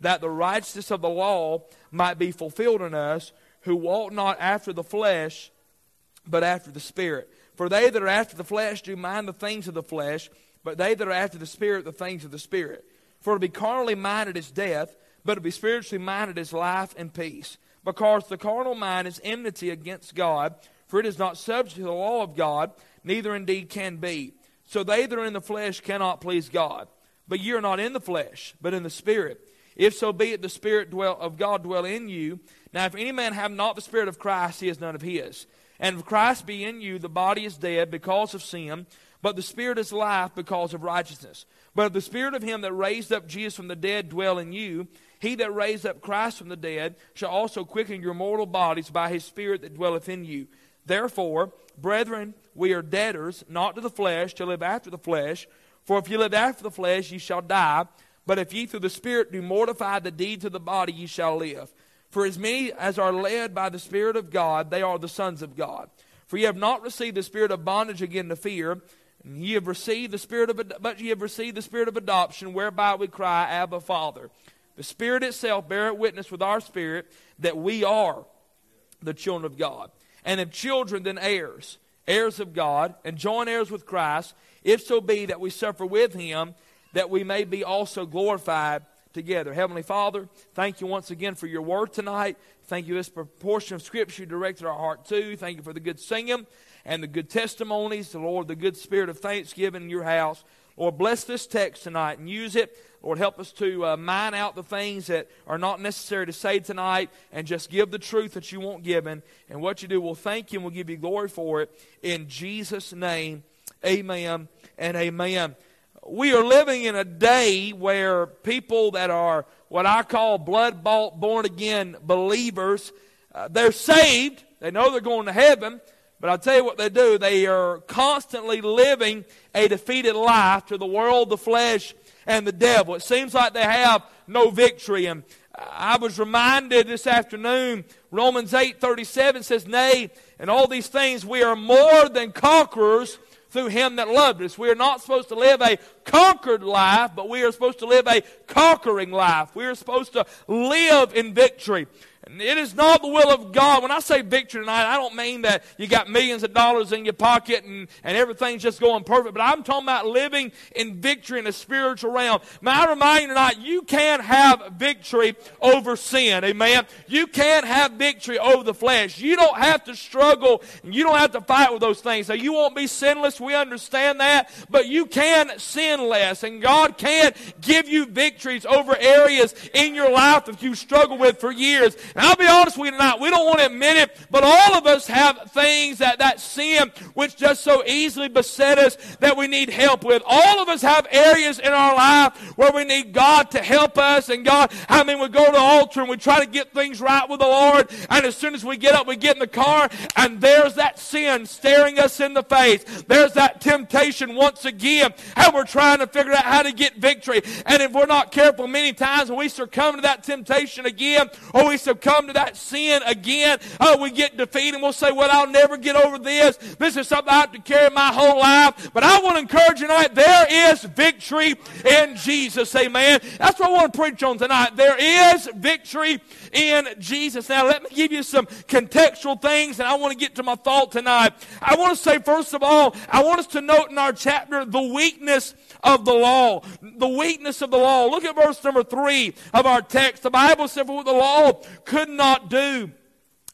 that the righteousness of the law might be fulfilled in us, who walk not after the flesh, but after the Spirit. For they that are after the flesh do mind the things of the flesh, but they that are after the Spirit, the things of the Spirit. For to be carnally minded is death, but to be spiritually minded is life and peace. Because the carnal mind is enmity against God, for it is not subject to the law of God, neither indeed can be. So they that are in the flesh cannot please God. But ye are not in the flesh, but in the Spirit. If so be it the Spirit dwell, of God dwell in you. Now if any man have not the Spirit of Christ, he is none of his. And if Christ be in you, the body is dead because of sin, but the Spirit is life because of righteousness. But if the Spirit of him that raised up Jesus from the dead dwell in you, he that raised up Christ from the dead shall also quicken your mortal bodies by his Spirit that dwelleth in you. Therefore, brethren, we are debtors, not to the flesh, to live after the flesh. For if ye live after the flesh, ye shall die. But if ye through the Spirit do mortify the deeds of the body, ye shall live. For as many as are led by the Spirit of God, they are the sons of God. For ye have not received the spirit of bondage again to fear, and ye have received the spirit of, but ye have received the spirit of adoption, whereby we cry, Abba, Father. The Spirit itself beareth witness with our spirit that we are the children of God. And if children, then heirs, heirs of God, and joint heirs with Christ, if so be that we suffer with him, that we may be also glorified together. Heavenly Father, thank you once again for your word tonight. Thank you this proportion of Scripture you directed our heart to. Thank you for the good singing and the good testimonies, the Lord, the good spirit of thanksgiving in your house. Lord, bless this text tonight and use it. Lord, help us to uh, mine out the things that are not necessary to say tonight and just give the truth that you want given. And what you do, we'll thank you and we'll give you glory for it. In Jesus' name, amen and amen. We are living in a day where people that are what I call blood bought, born again believers, uh, they're saved. They know they're going to heaven but I'll tell you what they do. They are constantly living a defeated life to the world, the flesh, and the devil. It seems like they have no victory. And I was reminded this afternoon, Romans 8 37 says, Nay, in all these things we are more than conquerors through him that loved us. We are not supposed to live a conquered life, but we are supposed to live a conquering life. We are supposed to live in victory. It is not the will of God. When I say victory tonight, I don't mean that you got millions of dollars in your pocket and, and everything's just going perfect, but I'm talking about living in victory in a spiritual realm. May I remind you tonight, you can't have victory over sin. Amen. You can't have victory over the flesh. You don't have to struggle and you don't have to fight with those things. So you won't be sinless. We understand that, but you can sin less and God can give you victories over areas in your life that you struggle with for years. And I'll be honest with you tonight, we don't want to admit it, but all of us have things that, that sin which just so easily beset us that we need help with. All of us have areas in our life where we need God to help us. And God, I mean, we go to the altar and we try to get things right with the Lord. And as soon as we get up, we get in the car and there's that sin staring us in the face. There's that temptation once again. And we're trying to figure out how to get victory. And if we're not careful, many times we succumb to that temptation again, or we succumb come to that sin again, oh, we get defeated and we'll say, well, I'll never get over this. This is something I have to carry my whole life. But I want to encourage you tonight, there is victory in Jesus. Amen. That's what I want to preach on tonight. There is victory in Jesus. Now, let me give you some contextual things, and I want to get to my thought tonight. I want to say, first of all, I want us to note in our chapter the weakness of the law. The weakness of the law. Look at verse number three of our text. The Bible said, For what the law could not do,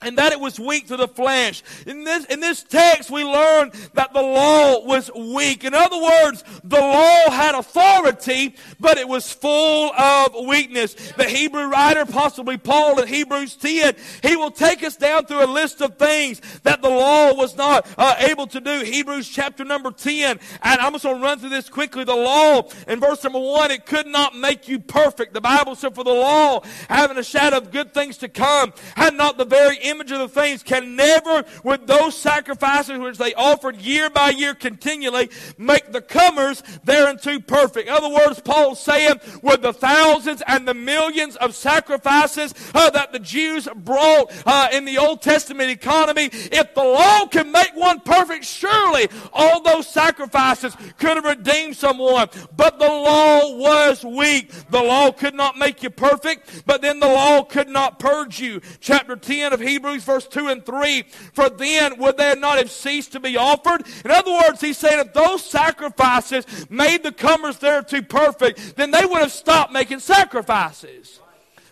and that it was weak to the flesh. In this, in this text, we learn that the law was weak. In other words, the law had authority, but it was full of weakness. The Hebrew writer, possibly Paul in Hebrews 10, he will take us down through a list of things that the law was not uh, able to do. Hebrews chapter number 10, and I'm just going to run through this quickly. The law, in verse number 1, it could not make you perfect. The Bible said, for the law, having a shadow of good things to come, had not the very image of the things can never, with those sacrifices which they offered year by year continually, make the comers thereunto perfect. In other words, Paul's saying, with the thousands and the millions of sacrifices uh, that the Jews brought uh, in the Old Testament economy, if the law can make one perfect, surely all those sacrifices could have redeemed someone. But the law was weak. The law could not make you perfect, but then the law could not purge you. Chapter 10 of Hebrews, verse 2 and 3. For then would they not have ceased to be offered? In other words, he's saying if those sacrifices made the comers thereto perfect, then they would have stopped making sacrifices.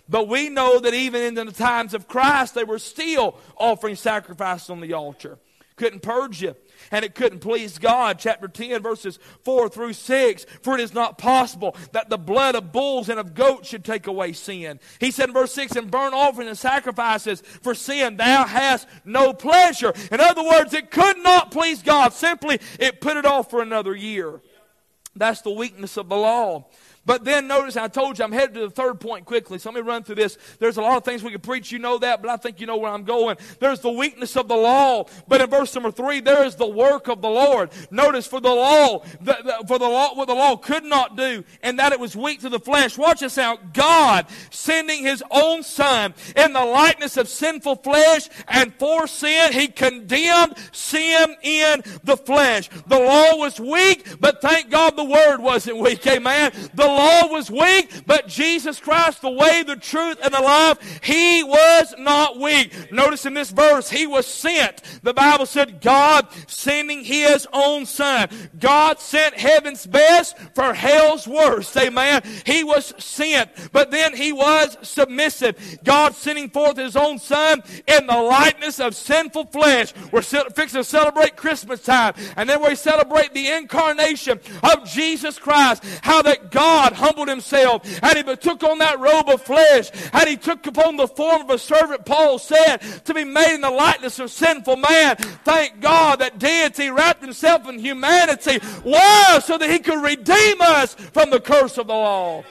But we know that even in the times of Christ, they were still offering sacrifices on the altar. Couldn't purge you and it couldn't please God. Chapter 10, verses 4 through 6. For it is not possible that the blood of bulls and of goats should take away sin. He said in verse 6, and burn offerings and sacrifices for sin thou hast no pleasure. In other words, it could not please God. Simply, it put it off for another year. That's the weakness of the law. But then notice, I told you I'm headed to the third point quickly. So let me run through this. There's a lot of things we could preach. You know that, but I think you know where I'm going. There's the weakness of the law. But in verse number three, there is the work of the Lord. Notice for the law, the, the, for the law, what the law could not do, and that it was weak to the flesh. Watch this out. God sending his own son in the likeness of sinful flesh and for sin, he condemned sin in the flesh. The law was weak, but thank God the word wasn't weak. Amen. The law was weak, but Jesus Christ, the way, the truth, and the life, he was not weak. Notice in this verse, he was sent. The Bible said God sending his own son. God sent heaven's best for hell's worst. Amen. He was sent, but then he was submissive. God sending forth his own son in the likeness of sinful flesh. We're fixing to celebrate Christmas time, and then we celebrate the incarnation of Jesus Christ. How that God God humbled himself and he took on that robe of flesh and he took upon the form of a servant, Paul said, to be made in the likeness of sinful man. Thank God that deity wrapped himself in humanity. Why? So that he could redeem us from the curse of the law.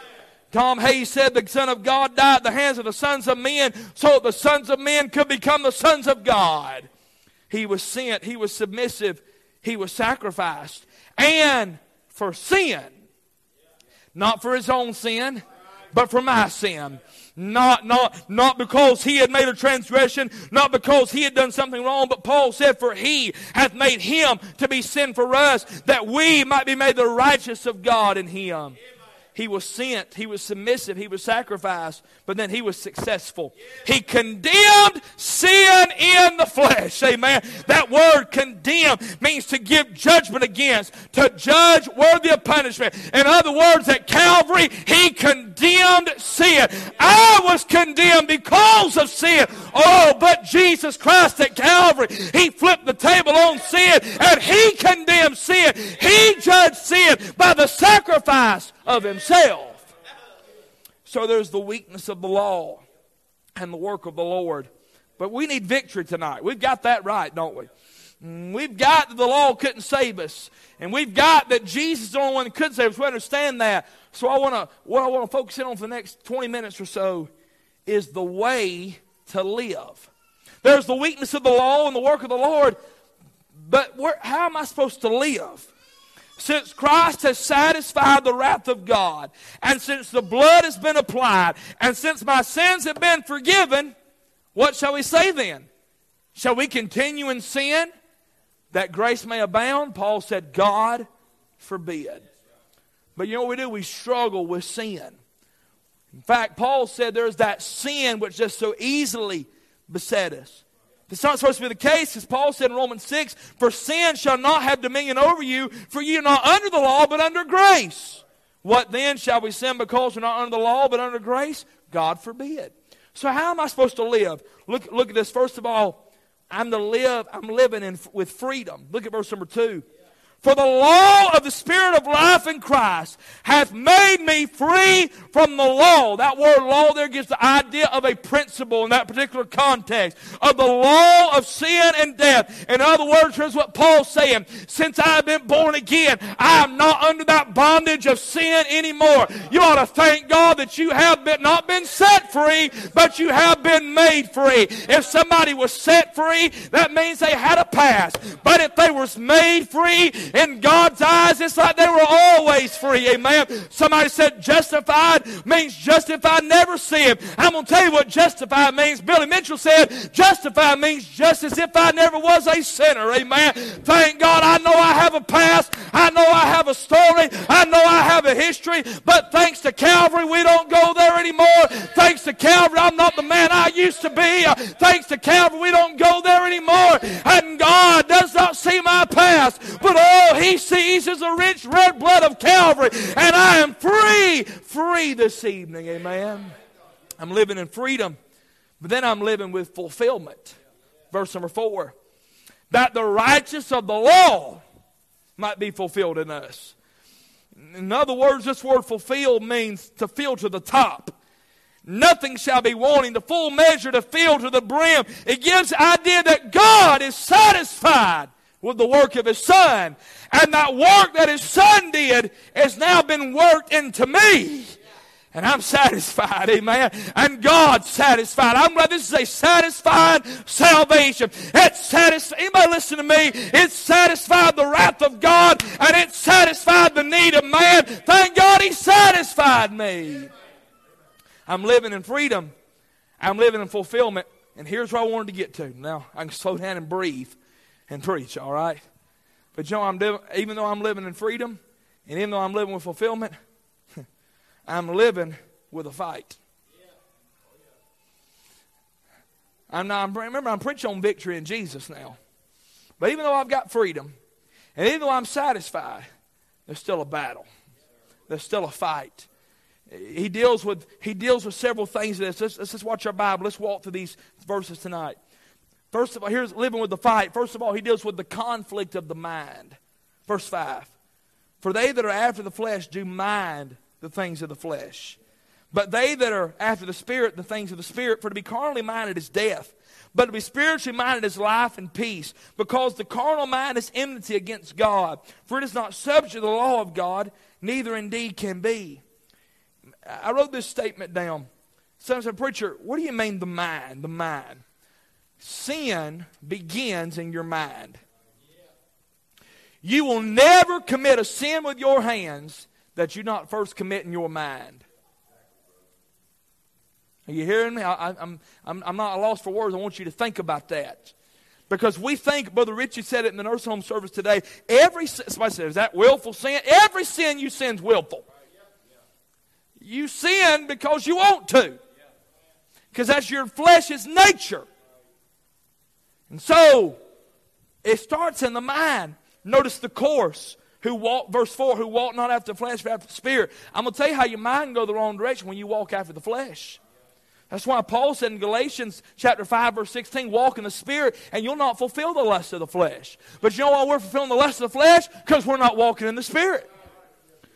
Tom Hayes said the Son of God died at the hands of the sons of men so that the sons of men could become the sons of God. He was sent, he was submissive, he was sacrificed. And for sin, not for his own sin, but for my sin. Not, not, not because he had made a transgression, not because he had done something wrong, but Paul said, For he hath made him to be sin for us, that we might be made the righteous of God in him. He was sent, he was submissive, he was sacrificed, but then he was successful. He condemned sin in the flesh. Amen. That word condemn means to give judgment against, to judge worthy of punishment. In other words, at Calvary, he condemned sin. I was condemned because of sin. Oh, but Jesus Christ at Calvary, he flipped the table on sin and he condemned sin. He judged sin by the sacrifice of himself. So there's the weakness of the law and the work of the Lord. But we need victory tonight. We've got that right, don't we? Mm, we've got that the law couldn't save us. And we've got that Jesus is the only one that could save us. We understand that. So I want to what I want to focus in on for the next 20 minutes or so is the way to live. There's the weakness of the law and the work of the Lord, but where, how am I supposed to live? Since Christ has satisfied the wrath of God, and since the blood has been applied, and since my sins have been forgiven, what shall we say then? Shall we continue in sin that grace may abound? Paul said, God forbid. But you know what we do? We struggle with sin. In fact, Paul said there's that sin which just so easily beset us. It's not supposed to be the case, as Paul said in Romans 6 For sin shall not have dominion over you, for you are not under the law, but under grace. What then shall we sin because we're not under the law, but under grace? God forbid. So how am I supposed to live? Look, look at this. First of all, I'm to live, I'm living in, with freedom. Look at verse number two. For the law of the Spirit of life in Christ hath made me free from the law. That word law there gives the idea of a principle in that particular context of the law of sin and death. In other words, here's what Paul's saying. Since I have been born again, I am not under that bondage of sin anymore. You ought to thank God that you have been, not been set free, but you have been made free. If somebody was set free, that means they had a past. But if they was made free, in God's eyes, it's like they were always free. Amen. Somebody said justified means justified, never sin. I'm going to tell you what justified means. Billy Mitchell said justified means just as if I never was a sinner. Amen. Thank God I know I have a past. I know I have a story. I know I have a history. But thanks to Calvary, we don't go there anymore. Thanks to Calvary, I'm not the man I used to be. Thanks to Calvary, we don't go there anymore. And God not see my past, but all he sees is the rich red blood of Calvary. And I am free, free this evening. Amen. I'm living in freedom, but then I'm living with fulfillment. Verse number four that the righteous of the law might be fulfilled in us. In other words, this word fulfill means to fill to the top. Nothing shall be wanting, the full measure to fill to the brim. It gives the idea that God is satisfied with the work of his son. And that work that his son did has now been worked into me. And I'm satisfied, amen. And God's satisfied. I'm glad this is a satisfied salvation. It's satisfied. Anybody listen to me? It satisfied the wrath of God and it satisfied the need of man. Thank God he satisfied me. I'm living in freedom. I'm living in fulfillment. And here's where I wanted to get to. Now, I can slow down and breathe and preach, all right? But you know, I'm even though I'm living in freedom, and even though I'm living with fulfillment, I'm living with a fight. I'm not, I'm, remember, I'm preaching on victory in Jesus now. But even though I've got freedom, and even though I'm satisfied, there's still a battle. There's still a fight. He deals with, he deals with several things. Let's, let's, let's just watch our Bible. Let's walk through these verses tonight. First of all, here's living with the fight. First of all, he deals with the conflict of the mind. Verse 5. For they that are after the flesh do mind the things of the flesh. But they that are after the Spirit, the things of the Spirit, for to be carnally minded is death. But to be spiritually minded is life and peace. Because the carnal mind is enmity against God. For it is not subject to the law of God, neither indeed can be. I wrote this statement down. Someone said, Preacher, what do you mean the mind? The mind sin begins in your mind. You will never commit a sin with your hands that you not first commit in your mind. Are you hearing me? I, am I'm, I'm not lost for words. I want you to think about that. Because we think, Brother Richie said it in the nurse home service today, every somebody said, is that willful sin? Every sin you sin is willful. You sin because you want to. Because that's your flesh's nature. And so, it starts in the mind. Notice the course. Who walk, verse 4, who walk not after the flesh, but after the spirit. I'm going to tell you how your mind go the wrong direction when you walk after the flesh. That's why Paul said in Galatians chapter 5, verse 16, walk in the Spirit, and you'll not fulfill the lust of the flesh. But you know why we're fulfilling the lust of the flesh? Because we're not walking in the Spirit.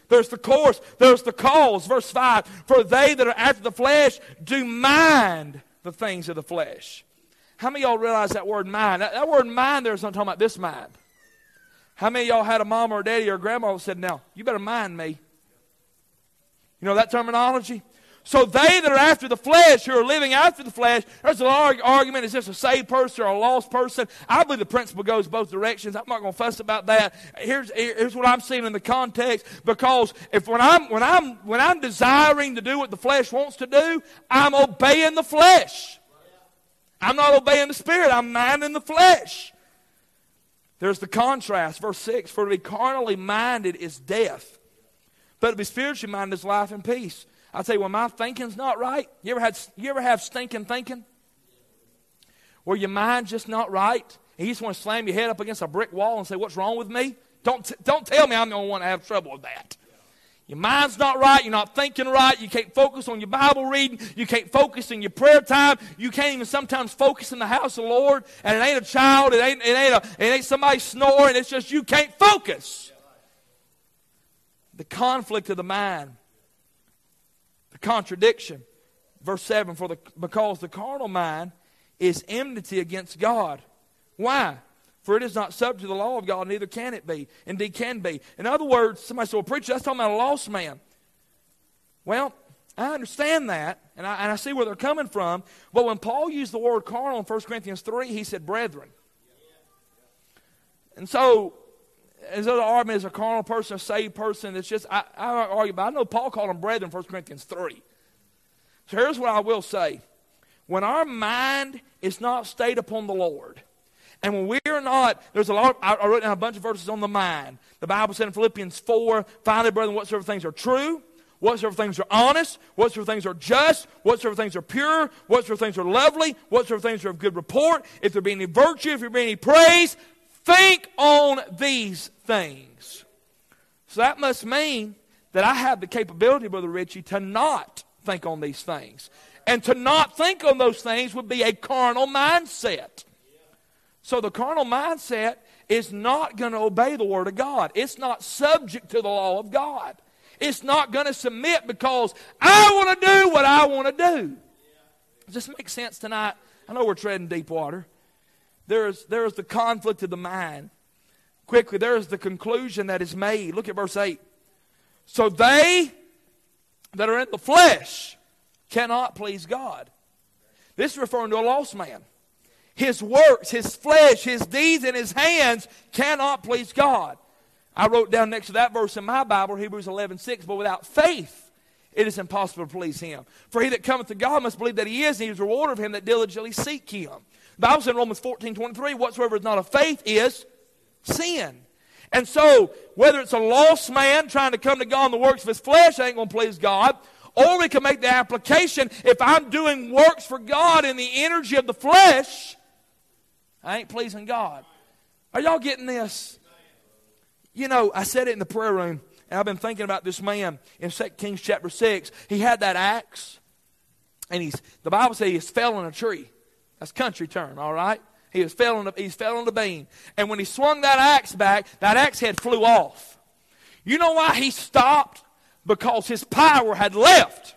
There's the course, there's the cause. Verse 5, for they that are after the flesh do mind the things of the flesh. How many y'all realize that word mind? That, that word mind there is not talking about this mind. How many y'all had a mom or a daddy or a grandma who said, Now, you better mind me? You know that terminology? So they that are after the flesh, who are living after the flesh, there's an argument: is this a saved person or a lost person? I believe the principle goes both directions. I'm not going to fuss about that. Here's here's what I'm seeing in the context. Because if when I'm when I'm when I'm desiring to do what the flesh wants to do, I'm obeying the flesh. I'm not obeying the Spirit, I'm minding the flesh. There's the contrast. Verse 6 For to be carnally minded is death, but to be spiritually minded is life and peace. I tell you, when my thinking's not right, you ever, had, you ever have stinking thinking? Where your mind's just not right, and you just want to slam your head up against a brick wall and say, What's wrong with me? Don't, t- don't tell me I'm the only one to have trouble with that. Your mind's not right. You're not thinking right. You can't focus on your Bible reading. You can't focus in your prayer time. You can't even sometimes focus in the house of the Lord. And it ain't a child. It ain't, it ain't, a, it ain't somebody snoring. It's just you can't focus. The conflict of the mind, contradiction. Verse 7 For the, because the carnal mind is enmity against God. Why? For it is not subject to the law of God, neither can it be. Indeed, can be. In other words, somebody said, Well, preacher, that's talking about a lost man. Well, I understand that, and I, and I see where they're coming from. But when Paul used the word carnal in 1 Corinthians 3, he said brethren. And so, as other argument is a carnal person, a saved person, it's just, I, I argue, but I know Paul called them brethren in 1 Corinthians 3. So here's what I will say. When our mind is not stayed upon the Lord, and when we're not, there's a lot, I wrote down a bunch of verses on the mind. The Bible said in Philippians 4, finally, brethren, whatsoever things are true, whatsoever things are honest, whatsoever things are just, whatsoever things are pure, whatsoever things are lovely, whatsoever things are of good report, if there be any virtue, if there be any praise, think on these things. So that must mean that I have the capability, Brother Richie, to not think on these things. And to not think on those things would be a carnal mindset. So the carnal mindset is not going to obey the Word of God. It's not subject to the law of God. It's not going to submit because I want to do what I want to do. Does this make sense tonight? I know we're treading deep water. There's, there's the conflict of the mind. Quickly, there's the conclusion that is made. Look at verse 8. So they that are in the flesh cannot please God. This is referring to a lost man his works, his flesh, his deeds, and his hands cannot please God. I wrote down next to that verse in my Bible, Hebrews 11 6, but without faith it is impossible to please him. For he that cometh to God must believe that he is, and he is a rewarder of him that diligently seek him. The Bible says in Romans 14 23, whatsoever is not of faith is sin. And so, whether it's a lost man trying to come to God in the works of his flesh, ain't going to please God, or we can make the application if I'm doing works for God in the energy of the flesh, I ain't pleasing God. Are y'all getting this? You know, I said it in the prayer room, and I've been thinking about this man in 2 Kings chapter 6. He had that axe, and he's the Bible says he fell in a tree. That's country term, all right? He was fell on the, he's fell on the beam. And when he swung that axe back, that axe head flew off. You know why he stopped? Because his power had left.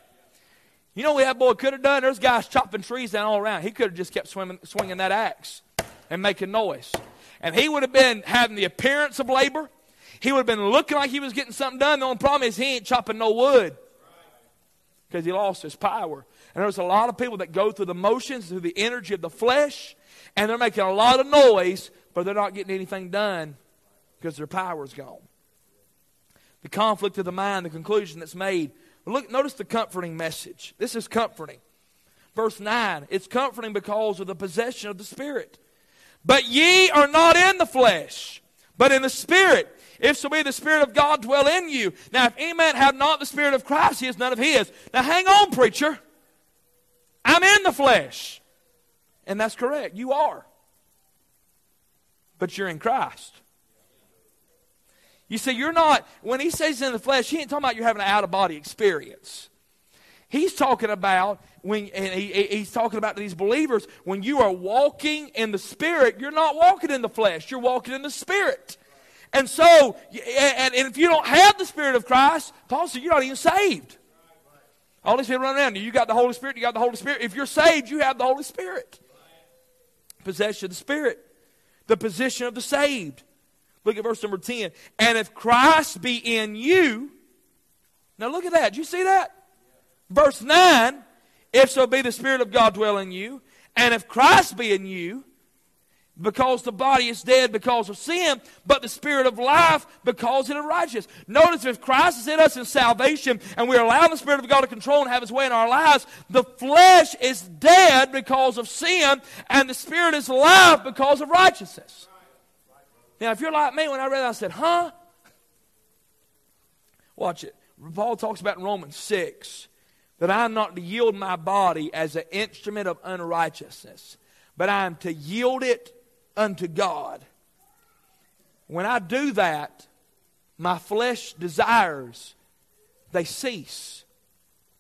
You know what that boy could have done? There's guys chopping trees down all around. He could have just kept swimming, swinging that axe and making noise. And he would have been having the appearance of labor. He would have been looking like he was getting something done. The only problem is he ain't chopping no wood because he lost his power. And there's a lot of people that go through the motions, through the energy of the flesh, and they're making a lot of noise, but they're not getting anything done because their power's gone. The conflict of the mind, the conclusion that's made. Look, notice the comforting message. This is comforting. Verse 9, it's comforting because of the possession of the Spirit. But ye are not in the flesh, but in the Spirit. If so be the Spirit of God dwell in you. Now, if any man have not the Spirit of Christ, he is none of his. Now, hang on, preacher. I'm in the flesh. And that's correct. You are. But you're in Christ. You see, you're not, when he says in the flesh, he ain't talking about you're having an out of body experience. He's talking about when and he, he's talking about these believers when you are walking in the spirit you're not walking in the flesh you're walking in the spirit and so and, and if you don't have the spirit of christ paul said you're not even saved holy spirit run around you you got the holy spirit you got the holy spirit. If you're saved you have the holy spirit. Possession of the spirit. The position of the saved. Look at verse number 10 and if christ be in you now look at that. Do you see that? Verse 9 if so be the Spirit of God dwell in you, and if Christ be in you, because the body is dead because of sin, but the spirit of life because it is righteous. Notice if Christ is in us in salvation and we allow the Spirit of God to control and have His way in our lives, the flesh is dead because of sin, and the spirit is alive because of righteousness. Now, if you're like me, when I read that, I said, huh? Watch it. Paul talks about in Romans 6 that I am not to yield my body as an instrument of unrighteousness, but I am to yield it unto God. When I do that, my flesh desires they cease.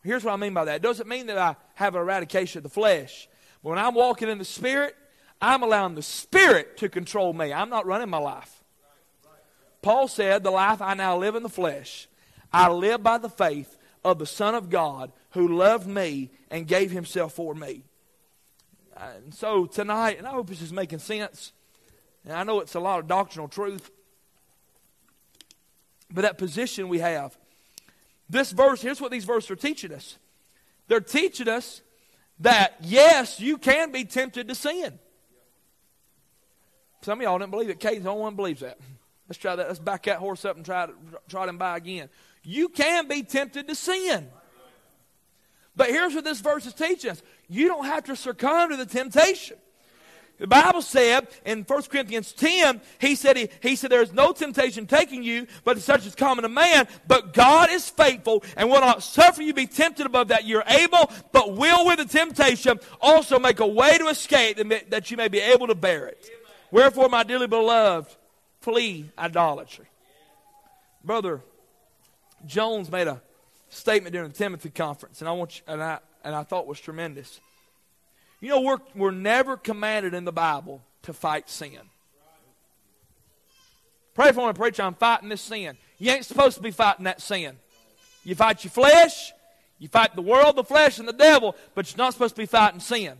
Here's what I mean by that. It doesn't mean that I have eradication of the flesh. But when I'm walking in the Spirit, I'm allowing the Spirit to control me. I'm not running my life. Paul said, The life I now live in the flesh, I live by the faith of the Son of God who loved me and gave himself for me. And so tonight, and I hope this is making sense, and I know it's a lot of doctrinal truth, but that position we have. This verse, here's what these verses are teaching us. They're teaching us that, yes, you can be tempted to sin. Some of y'all didn't believe it. Kate's the only one believes that. Let's try that. Let's back that horse up and try, to, try them by again. You can be tempted to sin. But here's what this verse is teaching us you don't have to succumb to the temptation. The Bible said in 1 Corinthians 10, he said, he, he said, There's no temptation taking you, but such as common to man. But God is faithful and will not suffer you be tempted above that you're able, but will with the temptation also make a way to escape that you may be able to bear it. Wherefore, my dearly beloved, flee idolatry. Brother Jones made a statement during the Timothy conference, and I want you, and I and I thought was tremendous. You know, we're we're never commanded in the Bible to fight sin. Pray for me, preacher. I'm fighting this sin. You ain't supposed to be fighting that sin. You fight your flesh, you fight the world, the flesh, and the devil, but you're not supposed to be fighting sin.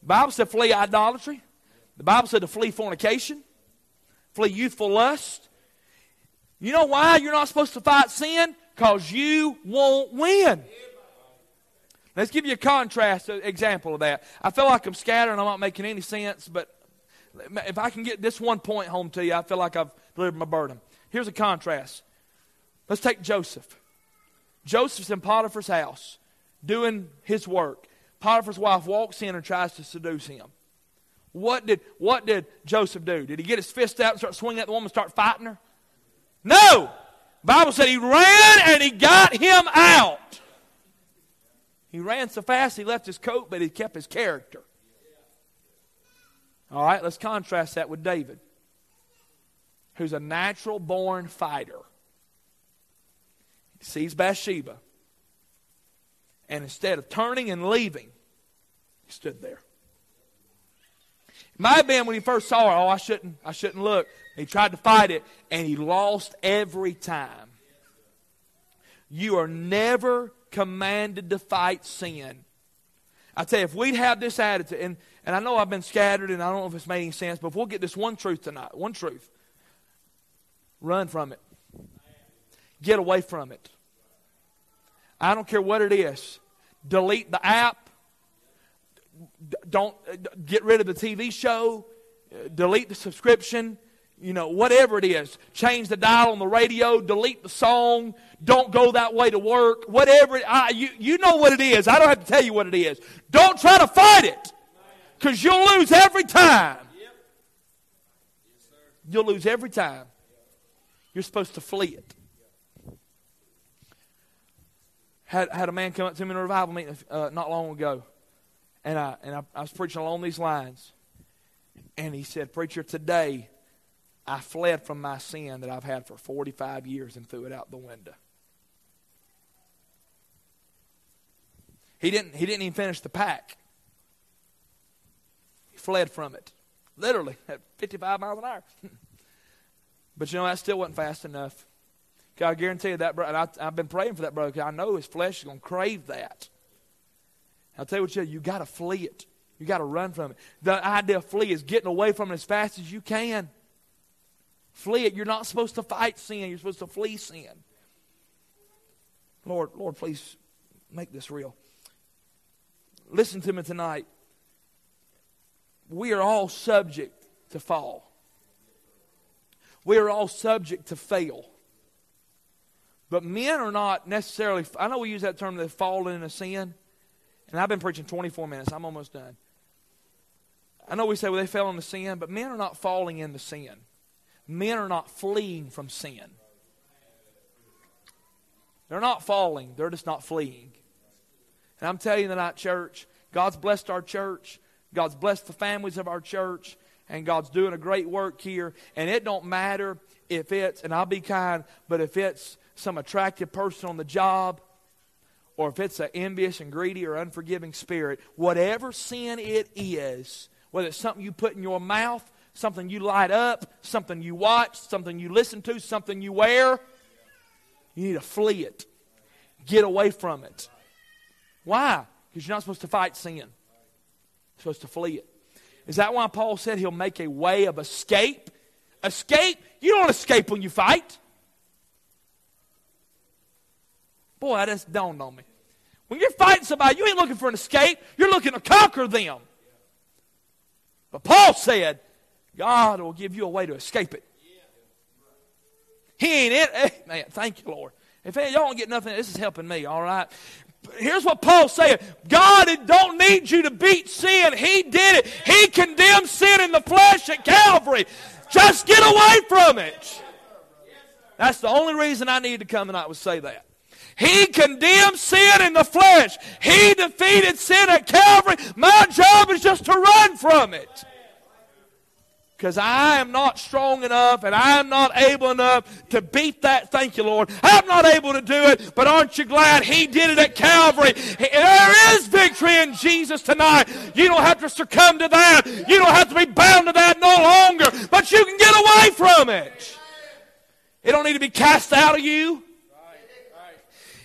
The Bible said flee idolatry. The Bible said to flee fornication, flee youthful lust. You know why you're not supposed to fight sin? Because you won't win. Let's give you a contrast example of that. I feel like I'm scattering. I'm not making any sense, but if I can get this one point home to you, I feel like I've delivered my burden. Here's a contrast. Let's take Joseph. Joseph's in Potiphar's house doing his work. Potiphar's wife walks in and tries to seduce him. What did, what did Joseph do? Did he get his fist out and start swinging at the woman and start fighting her? No! Bible said he ran and he got him out. He ran so fast he left his coat, but he kept his character. All right, let's contrast that with David, who's a natural born fighter. He sees Bathsheba. And instead of turning and leaving, he stood there. Might have been when he first saw her, oh, I shouldn't, I shouldn't look. He tried to fight it, and he lost every time. You are never commanded to fight sin. I tell you, if we'd have this attitude, and, and I know I've been scattered, and I don't know if it's making sense, but if we'll get this one truth tonight, one truth, run from it. Get away from it. I don't care what it is. Delete the app don't uh, get rid of the TV show, uh, delete the subscription, you know, whatever it is. Change the dial on the radio, delete the song, don't go that way to work, whatever. It, I, you, you know what it is. I don't have to tell you what it is. Don't try to fight it because you'll lose every time. You'll lose every time. You're supposed to flee it. Had, had a man come up to me in a revival meeting uh, not long ago and I and I, I was preaching along these lines, and he said, "Preacher, today I fled from my sin that I've had for 45 years and threw it out the window." He didn't. He didn't even finish the pack. He fled from it, literally at 55 miles an hour. but you know that still wasn't fast enough. God, I guarantee you that, brother. I, have been praying for that brother because I know his flesh is going to crave that. I'll tell you what you you got to flee it. You got to run from it. The idea of flee is getting away from it as fast as you can. Flee it. You're not supposed to fight sin. You're supposed to flee sin. Lord, Lord, please make this real. Listen to me tonight. We are all subject to fall. We are all subject to fail. But men are not necessarily, I know we use that term, they've fallen into sin. And I've been preaching 24 minutes. I'm almost done. I know we say, well, they fell into sin, but men are not falling into sin. Men are not fleeing from sin. They're not falling, they're just not fleeing. And I'm telling you tonight, church, God's blessed our church. God's blessed the families of our church. And God's doing a great work here. And it don't matter if it's, and I'll be kind, but if it's some attractive person on the job, or if it's an envious and greedy or unforgiving spirit, whatever sin it is, whether it's something you put in your mouth, something you light up, something you watch, something you listen to, something you wear, you need to flee it. Get away from it. Why? Because you're not supposed to fight sin. You're supposed to flee it. Is that why Paul said he'll make a way of escape? Escape? You don't escape when you fight. Boy, that just dawned on me. When you're fighting somebody, you ain't looking for an escape. You're looking to conquer them. But Paul said, God will give you a way to escape it. He ain't it. Hey, man, thank you, Lord. If y'all don't get nothing, this is helping me, all right? Here's what Paul's saying God don't need you to beat sin. He did it. He condemned sin in the flesh at Calvary. Just get away from it. That's the only reason I need to come tonight was say that. He condemned sin in the flesh. He defeated sin at Calvary. My job is just to run from it because I am not strong enough and I am not able enough to beat that. Thank you, Lord. I'm not able to do it, but aren't you glad He did it at Calvary? There is victory in Jesus tonight. You don't have to succumb to that. You don't have to be bound to that no longer, but you can get away from it. It don't need to be cast out of you.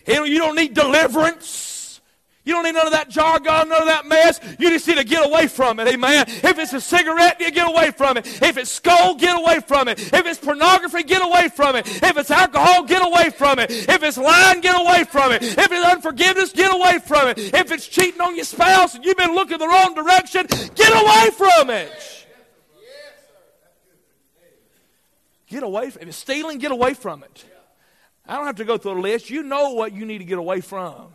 You don't need deliverance. You don't need none of that jargon, none of that mess. You just need to get away from it. Amen. If it's a cigarette, you get away from it. If it's Skoal, get away from it. If it's pornography, get away from it. If it's alcohol, get away from it. If it's lying, get away from it. If it's unforgiveness, get away from it. If it's cheating on your spouse and you've been looking the wrong direction, get away from it. Get away from it. If it's stealing, get away from it. I don't have to go through a list. You know what you need to get away from.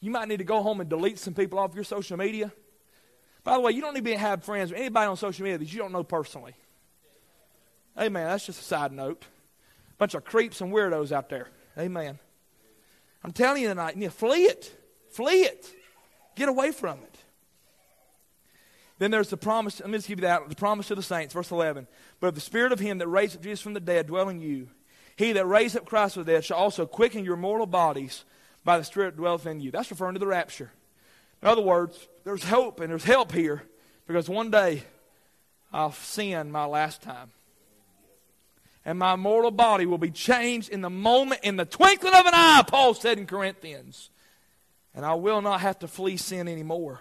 You might need to go home and delete some people off your social media. By the way, you don't need to have friends with anybody on social media that you don't know personally. Amen. That's just a side note. Bunch of creeps and weirdos out there. Amen. I'm telling you tonight, you flee it. Flee it. Get away from it. Then there's the promise. Let me just give you that. The promise to the saints, verse 11. But if the spirit of him that raised Jesus from the dead dwell in you, he that raised up Christ from the dead shall also quicken your mortal bodies by the Spirit dwelleth in you. That's referring to the rapture. In other words, there's hope and there's help here because one day I'll sin my last time. And my mortal body will be changed in the moment, in the twinkling of an eye, Paul said in Corinthians. And I will not have to flee sin anymore.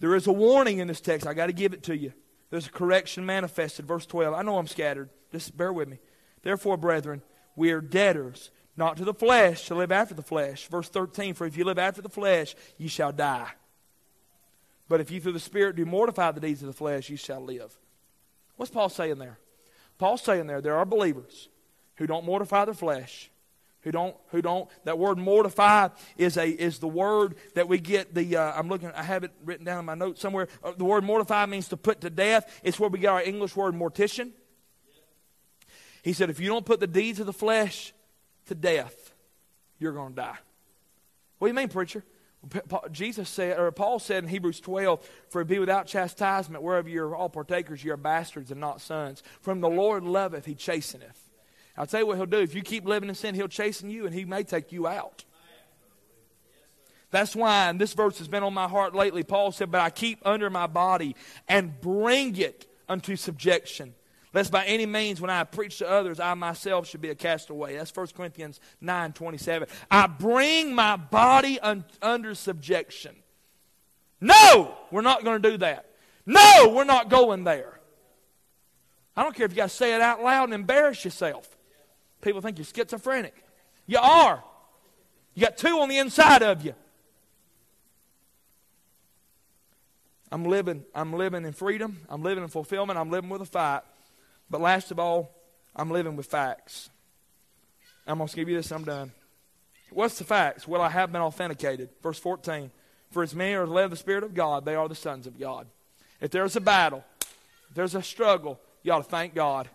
There is a warning in this text. I got to give it to you. There's a correction manifested. Verse 12. I know I'm scattered. Just bear with me. Therefore, brethren, we are debtors not to the flesh, to live after the flesh. Verse 13 For if you live after the flesh, you shall die. But if you through the Spirit do mortify the deeds of the flesh, you shall live. What's Paul saying there? Paul's saying there, there are believers who don't mortify their flesh. Who don't, who don't, that word mortify is a, is the word that we get the, uh, I'm looking, I have it written down in my notes somewhere. Uh, the word mortify means to put to death. It's where we get our English word mortician. He said, if you don't put the deeds of the flesh to death, you're going to die. What do you mean, preacher? Jesus said, or Paul said in Hebrews 12, For be without chastisement, wherever you're all partakers, you're bastards and not sons. From the Lord loveth, he chasteneth. I'll tell you what he'll do. If you keep living in sin, he'll chasten you and he may take you out. That's why, and this verse has been on my heart lately, Paul said, But I keep under my body and bring it unto subjection Lest by any means, when I preach to others, I myself should be a castaway. That's 1 Corinthians 9 27. I bring my body un- under subjection. No, we're not going to do that. No, we're not going there. I don't care if you got to say it out loud and embarrass yourself. People think you're schizophrenic. You are. You got two on the inside of you. I'm living, I'm living in freedom. I'm living in fulfillment. I'm living with a fight. But last of all, I'm living with facts. I'm going to give you this, I'm done. What's the facts? Well, I have been authenticated. Verse 14. For as many are led of the Spirit of God, they are the sons of God. If there's a battle, if there's a struggle, you ought to thank God.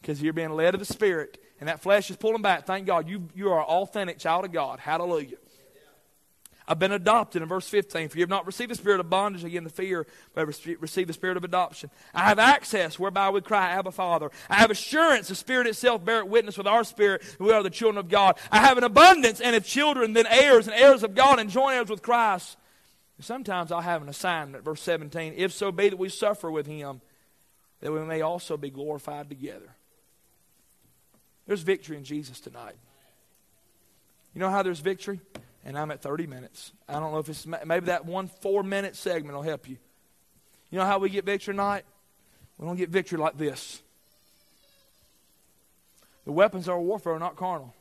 Because you're being led of the Spirit, and that flesh is pulling back. Thank God. You, you are authentic child of God. Hallelujah. I've been adopted in verse 15. For you have not received the spirit of bondage again to fear, but have received the spirit of adoption. I have access whereby we cry, Abba, Father. I have assurance, the Spirit itself bear witness with our spirit that we are the children of God. I have an abundance, and if children, then heirs, and heirs of God, and joint heirs with Christ. Sometimes I'll have an assignment, verse 17. If so be that we suffer with him, that we may also be glorified together. There's victory in Jesus tonight. You know how there's victory? And I'm at 30 minutes. I don't know if it's maybe that one four minute segment will help you. You know how we get victory tonight? We don't get victory like this. The weapons of our warfare are not carnal,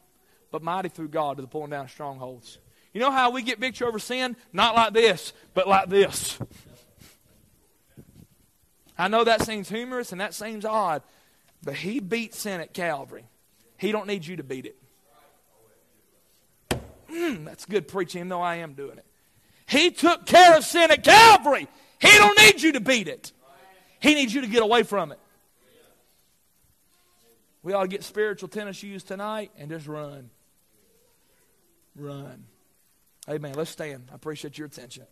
but mighty through God to the pulling down of strongholds. You know how we get victory over sin? Not like this, but like this. I know that seems humorous and that seems odd, but he beat sin at Calvary. He don't need you to beat it. Mm, that's good preaching, though I am doing it. He took care of sin at Calvary. He don't need you to beat it. He needs you to get away from it. We ought to get spiritual tennis shoes tonight and just run. Run. Amen. Let's stand. I appreciate your attention.